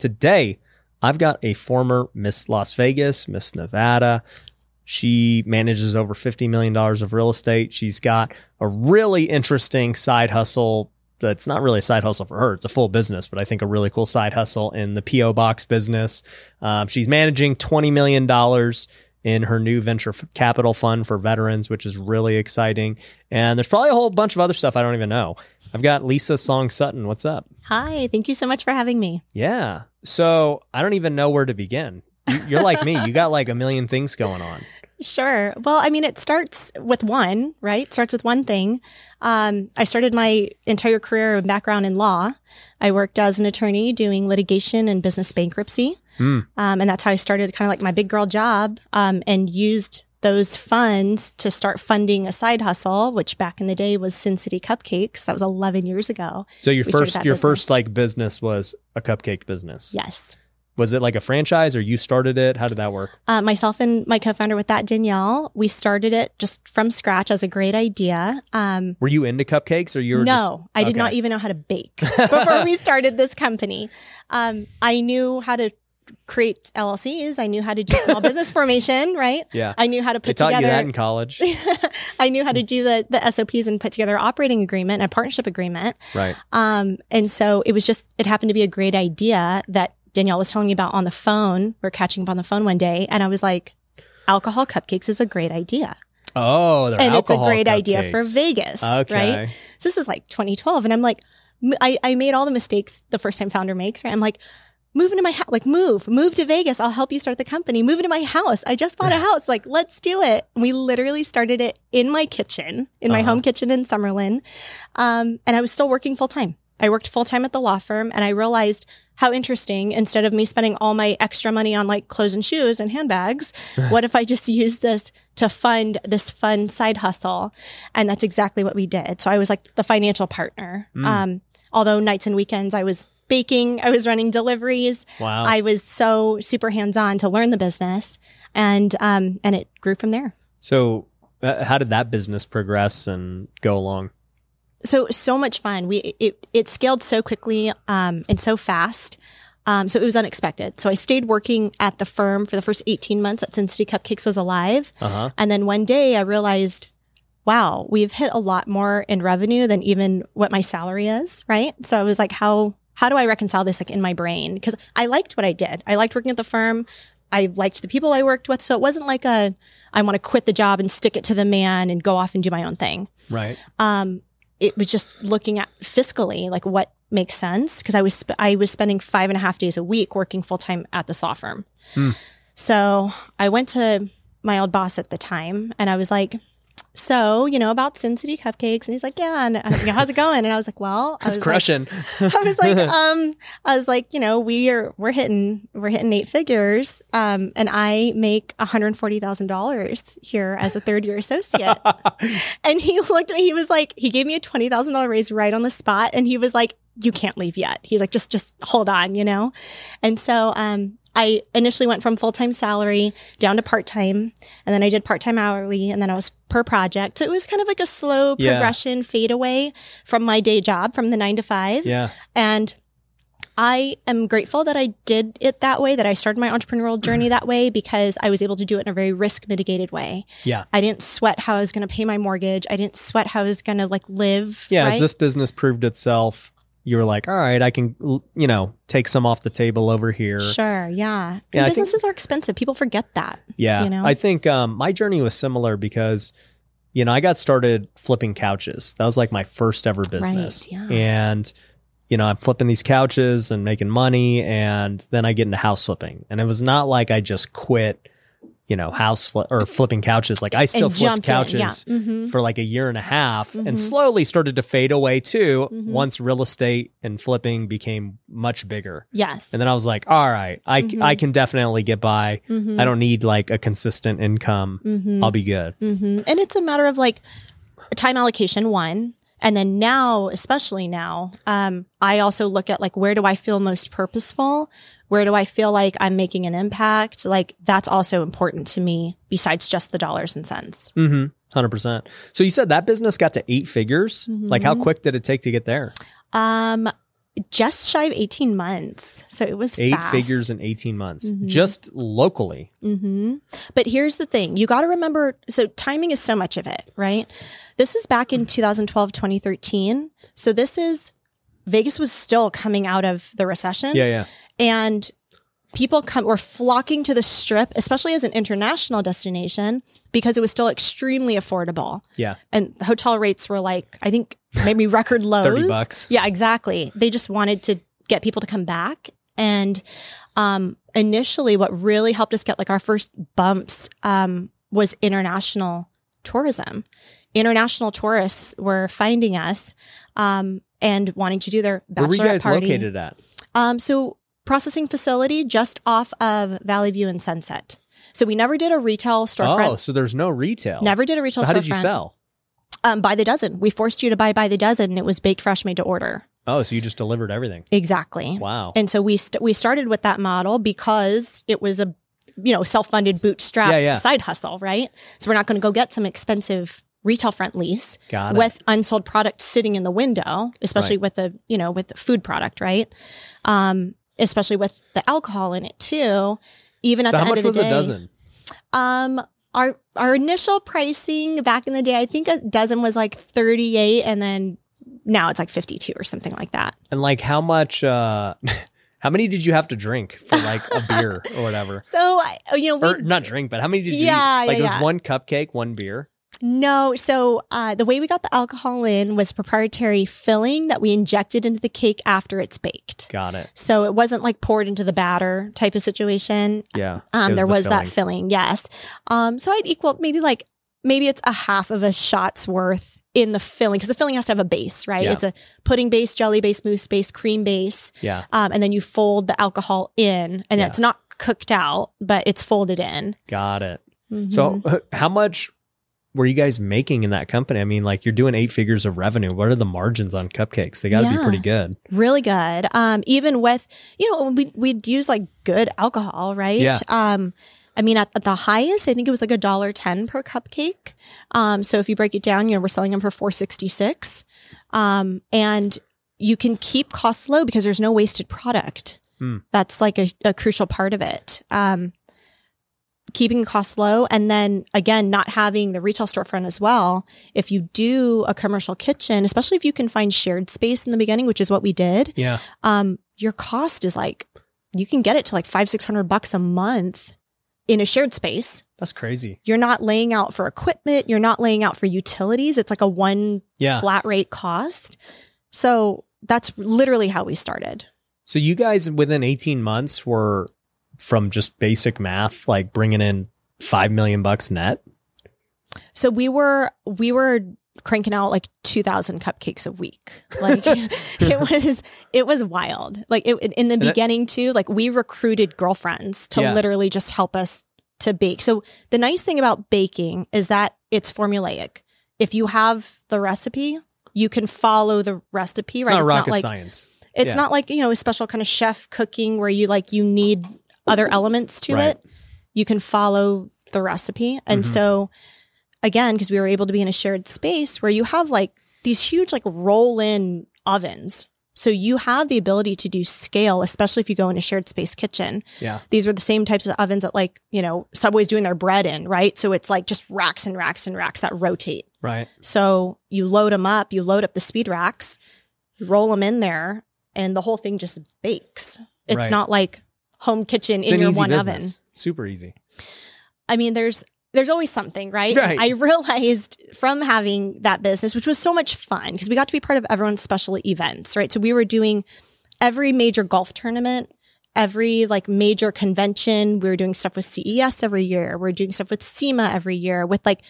today I've got a former Miss Las Vegas, Miss Nevada. She manages over $50 million of real estate. She's got a really interesting side hustle that's not really a side hustle for her. It's a full business, but I think a really cool side hustle in the PO box business. Um, she's managing $20 million in her new venture capital fund for veterans, which is really exciting. And there's probably a whole bunch of other stuff I don't even know. I've got Lisa Song Sutton. What's up? Hi, thank you so much for having me. Yeah. So I don't even know where to begin. You- You're like me. You got like a million things going on. Sure. Well, I mean, it starts with one, right? It starts with one thing. Um, I started my entire career and background in law. I worked as an attorney doing litigation and business bankruptcy. Hmm. Um, and that's how I started kind of like my big girl job um, and used those funds to start funding a side hustle, which back in the day was Sin City Cupcakes. That was 11 years ago. So your first your business. first like business was a cupcake business. Yes. Was it like a franchise or you started it? How did that work? Uh, myself and my co-founder with that, Danielle, we started it just from scratch as a great idea. Um, Were you into cupcakes or you were no, just I did okay. not even know how to bake before we started this company. Um, I knew how to create LLCs. I knew how to do small business formation, right? Yeah. I knew how to put They taught together. you that in college. I knew how to do the the SOPs and put together operating agreement, and partnership agreement. right. Um, and so it was just it happened to be a great idea that Danielle was telling me about on the phone. We are catching up on the phone one day, and I was like, "Alcohol cupcakes is a great idea." Oh, they're and it's a great idea for. Vegas, Okay. right? So this is like 2012, and I'm like, I, I made all the mistakes the first time founder makes. Right? I'm like, move into my house, like move, move to Vegas. I'll help you start the company. Move into my house. I just bought a house. Like, let's do it. We literally started it in my kitchen, in my Uh-huh. home kitchen in Summerlin, um, and I was still working full time. I worked full time at the law firm, and I realized how interesting. Instead of me spending all my extra money on like clothes and shoes and handbags, what if I just use this to fund this fun side hustle? And that's exactly what we did. So I was like the financial partner. Mm. Um, although nights and weekends I was baking, I was running deliveries. Wow. I was so super hands on to learn the business, and um, and it grew from there. so uh, how did that business progress and go along? so so much fun. We it it scaled so quickly um, and so fast. Um, so it was unexpected. So I stayed working at the firm for the first 18 months that Sin City Cupcakes was alive. Uh-huh. And then one day I realized, wow, we've hit a lot more in revenue than even what my salary is, right? So I was like, how how do I reconcile this like in my brain? Because I liked what I did. I liked working at the firm. I liked the people I worked with. So it wasn't like a I want to quit the job and stick it to the man and go off and do my own thing Right. um, it was just looking at fiscally, like what makes sense. Because I was sp- I was spending five and a half days a week working full time at this law firm. Hmm. So I went to my old boss at the time, and I was like, "So you know about Sin City Cupcakes?" And he's like, "Yeah." And I like, how's it going? And I was like, "Well, I It's was like, crushing. I was like, um, I was like, you know, we are we're hitting we're hitting eight figures, um, and I make one hundred forty thousand dollars here as a third year associate. and he looked at me. He was like, he gave me a twenty thousand dollar raise right on the spot, and he was like, you can't leave yet. He's like, just just hold on, you know. And so, um. I initially went from full time salary down to part time, and then I did part time hourly, and then I was per project. So it was kind of like a slow Yeah. progression fade away from my day job, from the nine to five. yeah. And I am grateful that I did it that way, that I started my entrepreneurial journey that way because I was able to do it in a very risk mitigated way. Yeah. I didn't sweat how I was going to pay my mortgage. I didn't sweat how I was going to like live. Yeah. right? As this business proved itself, you were like, all right, I can, you know, take some off the table over here. Sure. Yeah. Yeah, I think- businesses are expensive. People forget that. Yeah. you know? I think um, my journey was similar because, you know, I got started flipping couches. That was like my first ever business. yeah. And, you know, I'm flipping these couches and making money. And then I get into house flipping. And it was not like I just quit, you know, house flip or flipping couches. Like I still And flipped couches yeah. Mhm. for like a year and a half Mhm. and slowly started to fade away too Mhm. once real estate and flipping became much bigger. Yes. And then I was like, all right, I. I can definitely get by. Mhm. I don't need like a consistent income. Mhm. I'll be good. And it's a matter of like time allocation, one. And then now, especially now, um, I also look at like where do I feel most purposeful? Where do I feel like I'm making an impact? Like that's also important to me besides just the dollars and cents. Mm-hmm. Hundred percent. So you said that business got to eight figures. Like how Mhm. quick did it take to get there? Um, just shy of 18 months. So it was Eight fast. figures in 18 months, Mhm. just locally. hmm But here's the thing you got to remember so timing is so much of it, right? This is back in 2012, 2013. So this is Vegas was still coming out of the recession. Yeah, yeah. And people come were flocking to the strip, especially as an international destination, because it was still extremely affordable. Yeah. And hotel rates were like, I think maybe record lows. 30 bucks. Yeah, exactly. They just wanted to get people to come back. And um, initially, what really helped us get like our first bumps um, was international tourism. International tourists were finding us um, and wanting to do their Where were you guys party. located at? Um, so processing facility just off of Valley View and Sunset. So we never did a retail storefront. Oh, so there's no retail. Never did a retail So how storefront. did you sell? Um, by the dozen. We forced you to buy by the dozen, and it was baked fresh, made to order. Oh, so you just delivered everything. Exactly. Wow. And so we st- we started with that model because it was a you know self funded bootstrapped Yeah, yeah. side hustle, right? So we're not going to go get some expensive retail front lease with unsold product sitting in the window, especially with the you know with the food product, right? Um, especially with the alcohol in it too. Even at so the how end much of the was day, a dozen? Um, our our initial pricing back in the day, I think a dozen was like thirty eight, and then now it's like fifty two or something like that. And like how much uh how many did you have to drink for like a beer or whatever? So I- you know, we Or not drink, but how many did you Yeah, eat? Like yeah, it was yeah. one cupcake, one beer. No. So uh, the way we got the alcohol in was proprietary filling that we injected into the cake after it's baked. Got it. So it wasn't like poured into the batter type of situation. Yeah. Um, It there the was that filling. filling, yes. Um, so I'd equal maybe like maybe it's a half of a shot's worth in the filling because the filling has to have a base, right? Yeah. It's a pudding base, jelly base, mousse base, cream base, Yeah. um, and then you fold the alcohol in, and Yeah. it's not cooked out, but it's folded in. Got it. Mhm. So how much were you guys making in that company? I mean, like you're doing eight figures of revenue. What are the margins on cupcakes? They got to be pretty good. really good. Um, even with you know we we'd use like good alcohol, right? Yeah. Um, I mean, at, at the highest, I think it was like a dollar ten per cupcake. Um, so if you break it down, you know, we're selling them for four sixty six, um, and you can keep costs low because there's no wasted product. Hmm. That's like a, a crucial part of it. Um, keeping costs low, and then again, not having the retail storefront as well. If you do a commercial kitchen, especially if you can find shared space in the beginning, which is what we did, Yeah. um, your cost is like you can get it to like five, six hundred bucks a month in a shared space. That's crazy. You're not laying out for equipment, you're not laying out for utilities. It's like a one Yeah. flat rate cost. So that's literally how we started. So you guys within 18 months were from just basic math, like bringing in 5 million bucks net. So we were we were cranking out like 2000 cupcakes a week. Like it was it was wild. Like it, in the that- beginning too, like we recruited girlfriends to Yeah. literally just help us to bake. So the nice thing about baking is that it's formulaic. If you have the recipe, you can follow the recipe, right? Not it's rocket not like science. it's Yeah. not like, you know, a special kind of chef cooking where you like you need other elements to Right. it. You can follow the recipe. And Mhm. so again, because we were able to be in a shared space where you have like these huge like roll in ovens. So you have the ability to do scale, especially if you go in a shared space kitchen. Yeah. These were the same types of ovens that like, you know, Subway's doing their bread in, right? So it's like just racks and racks and racks that rotate. Right. So you load them up, you load up the speed racks, you roll them in there, and the whole thing just bakes. It's Right. not like home kitchen It's in your one business. oven. Super easy. I mean, there's there's always something, right? Right. I realized from having that business, which was so much fun because we got to be part of everyone's special events, right? So we were doing every major golf tournament, every like major convention. We were doing stuff with CES every year. We are doing stuff with SEMA every year with like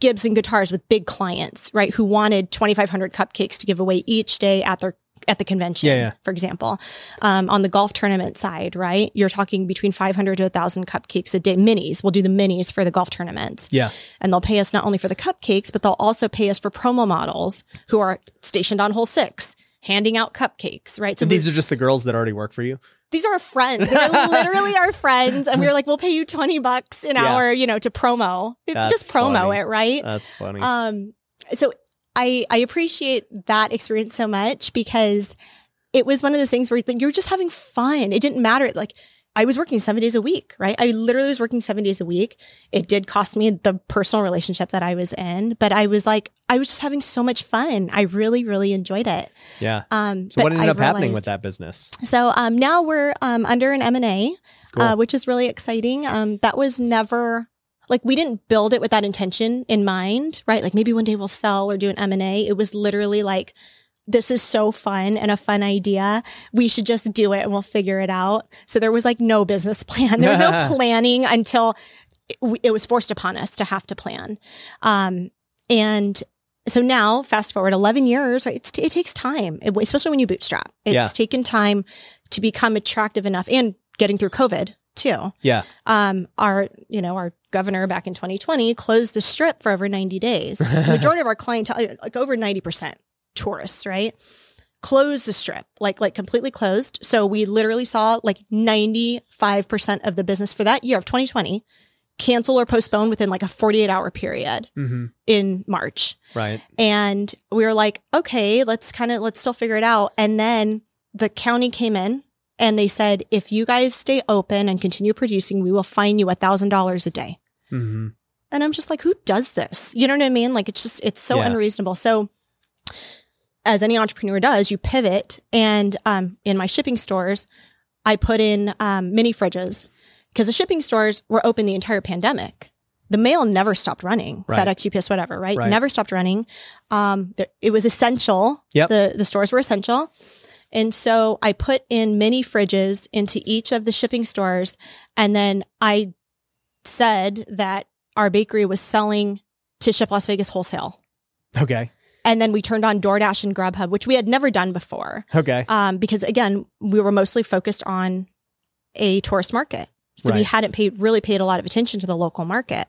Gibson guitars with big clients, right? Who wanted 2,500 cupcakes to give away each day at their at the convention, Yeah, yeah. for example. Um, on the golf tournament side, right? You're talking between 500 to 1,000 cupcakes a day. Minis. We'll do the minis for the golf tournaments. Yeah. And they'll pay us not only for the cupcakes, but they'll also pay us for promo models who are stationed on hole six, handing out cupcakes, right? So And these are just the girls that already work for you. these are our friends. They're literally our friends. And we were like, we'll pay you 20 bucks an Yeah. hour, you know, to promo. That's Just promo funny. it, right? That's funny. Um, so I I appreciate that experience so much because it was one of those things where you're just having fun. It didn't matter. Like I was working seven days a week, right? I literally was working seven days a week. It did cost me the personal relationship that I was in, but I was like, I was just having so much fun. I really, really enjoyed it. Yeah. Um, So what ended I up happening with that business? So um, now we're um, under an M and A, uh, which is really exciting. Um, that was never like we didn't build it with that intention in mind, right? Like maybe one day we'll sell or do an M and A. It was literally like this is so fun and a fun idea. We should just do it and we'll figure it out. So there was like no business plan. There was no planning until it, it was forced upon us to have to plan. Um, and so now, fast forward 11 years, right? It's, it takes time, it- especially when you bootstrap. It's Yeah. taken time to become attractive enough and getting through COVID too. Yeah. Um, our, you know, our governor back in 2020 closed the strip for over 90 days. The majority of our clientele, like over 90% tourists, right? Closed the strip, like, like completely closed. So we literally saw like 95% of the business for that year of 2020 cancel or postpone within like a 48 hour period hmm in March. Right. And we were like, okay, let's kind of let's still figure it out. And then the county came in and they said, if you guys stay open and continue producing, we will fine you a thousand dollars a day. hmm And I'm just like, who does this? You know what I mean? Like it's just it's so Yeah. unreasonable. So as any entrepreneur does, you pivot. And um, in my shipping stores, I put in um, mini fridges because the shipping stores were open the entire pandemic. The mail never stopped running. Right. FedEx, UPS, whatever, right? Right. Never stopped running. Um, there, it was essential. Yep. The the stores were essential. And so I put in mini fridges into each of the shipping stores. And then I said that our bakery was selling to Ship Las Vegas wholesale. Okay. And then we turned on DoorDash and Grubhub, which we had never done before. Okay. Um, because again, we were mostly focused on a tourist market. So we hadn't paid really paid a lot of attention to the local market.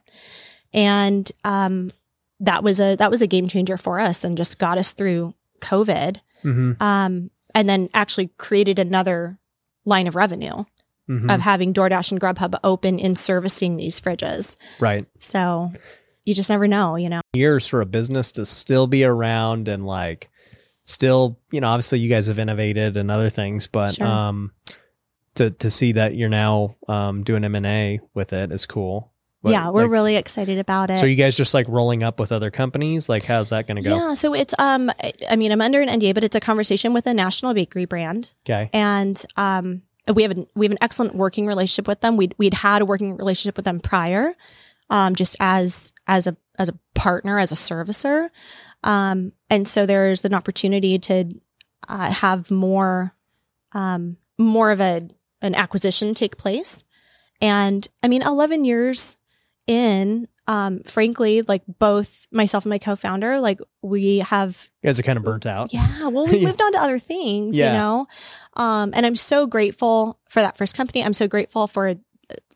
And um, that was a that was a game changer for us and just got us through COVID. hmm Um, and then actually created another line of revenue hmm of having DoorDash and Grubhub open in servicing these fridges. Right. So you just never know, you know. Years for a business to still be around and like still, you know, obviously you guys have innovated and other things, but Sure. um to to see that you're now um doing M&A with it is cool. But, yeah, we're like, really excited about it. So you guys just like rolling up with other companies? Like how's that going to go? Yeah, so it's um I- I mean I'm under an NDA, but it's a conversation with a national bakery brand, Okay. and um we have an we have an excellent working relationship with them. We'd we'd had a working relationship with them prior, um just as as a as a partner as a servicer, um and so there's an opportunity to uh, have more um more of a an acquisition take place, and I mean 11 years in um frankly like both myself and my co-founder like we have You guys are kind of burnt out. yeah well we moved on to other things Yeah. you know um and i'm so grateful for that first company i'm so grateful for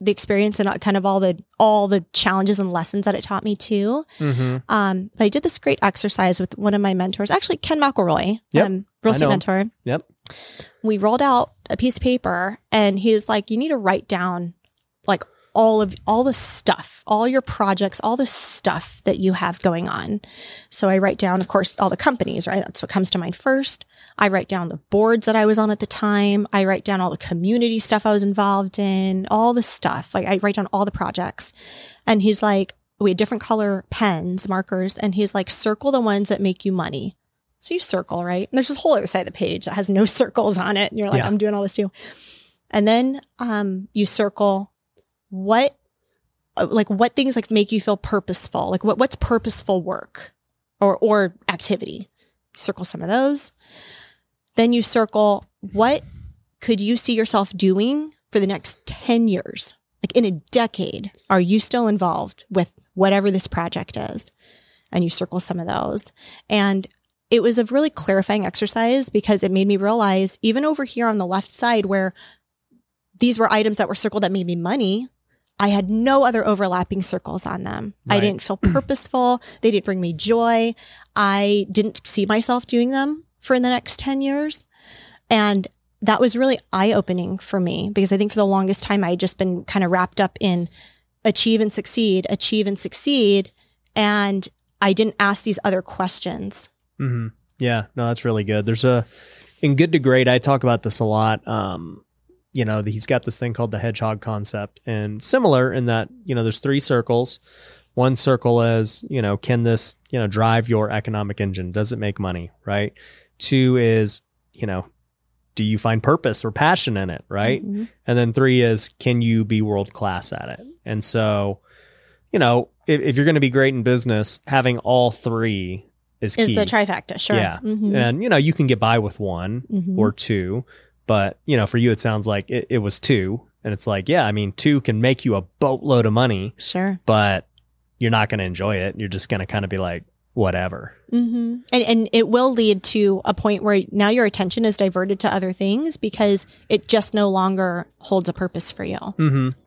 the experience and kind of all the all the challenges and lessons that it taught me too hmm um but i did this great exercise with one of my mentors actually ken mcelroy Yep. um real estate mentor Yep. we rolled out a piece of paper and he was like you need to write down like all of all the stuff all your projects all the stuff that you have going on so i write down of course all the companies right that's what comes to mind first i write down the boards that i was on at the time i write down all the community stuff i was involved in all the stuff like i write down all the projects and he's like we had different color pens markers and he's like circle the ones that make you money so you circle, right? And there's this whole other side of the page that has no circles on it. And you're like, Yeah. I'm doing all this too. And then um, you circle what, uh, like what things like make you feel purposeful, like what what's purposeful work or or activity. Circle some of those. Then you circle what could you see yourself doing for the next 10 years? Like in a decade, are you still involved with whatever this project is? And you circle some of those. And it was a really clarifying exercise because it made me realize, even over here on the left side, where these were items that were circled that made me money, I had no other overlapping circles on them. I didn't feel purposeful. They didn't bring me joy. I didn't see myself doing them for the next 10 years. And that was really eye opening for me because I think for the longest time I had just been kind of wrapped up in achieve and succeed, achieve and succeed. And I didn't ask these other questions. hmm Yeah, no, that's really good. There's a in Good to Great, I talk about this a lot. Um, you know, he's got this thing called the hedgehog concept, and similar in that you know there's three circles. One circle is you know can this you know drive your economic engine? Does it make money? Right. Two is you know do you find purpose or passion in it? Right. Mhm. And then three is can you be world class at it? And so, you know, if, if you're going to be great in business, having all three is, Is key. the trifecta, sure. Yeah. Mhm. And you know, you can get by with one Mhm. or two, but you know, for you, it sounds like it, it was two. And it's like, yeah, I mean, two can make you a boatload of money, sure. but you're not going to enjoy it. You're just going to kind of be like, whatever. hmm And and it will lead to a point where now your attention is diverted to other things because it just no longer holds a purpose for you. Mm-hmm.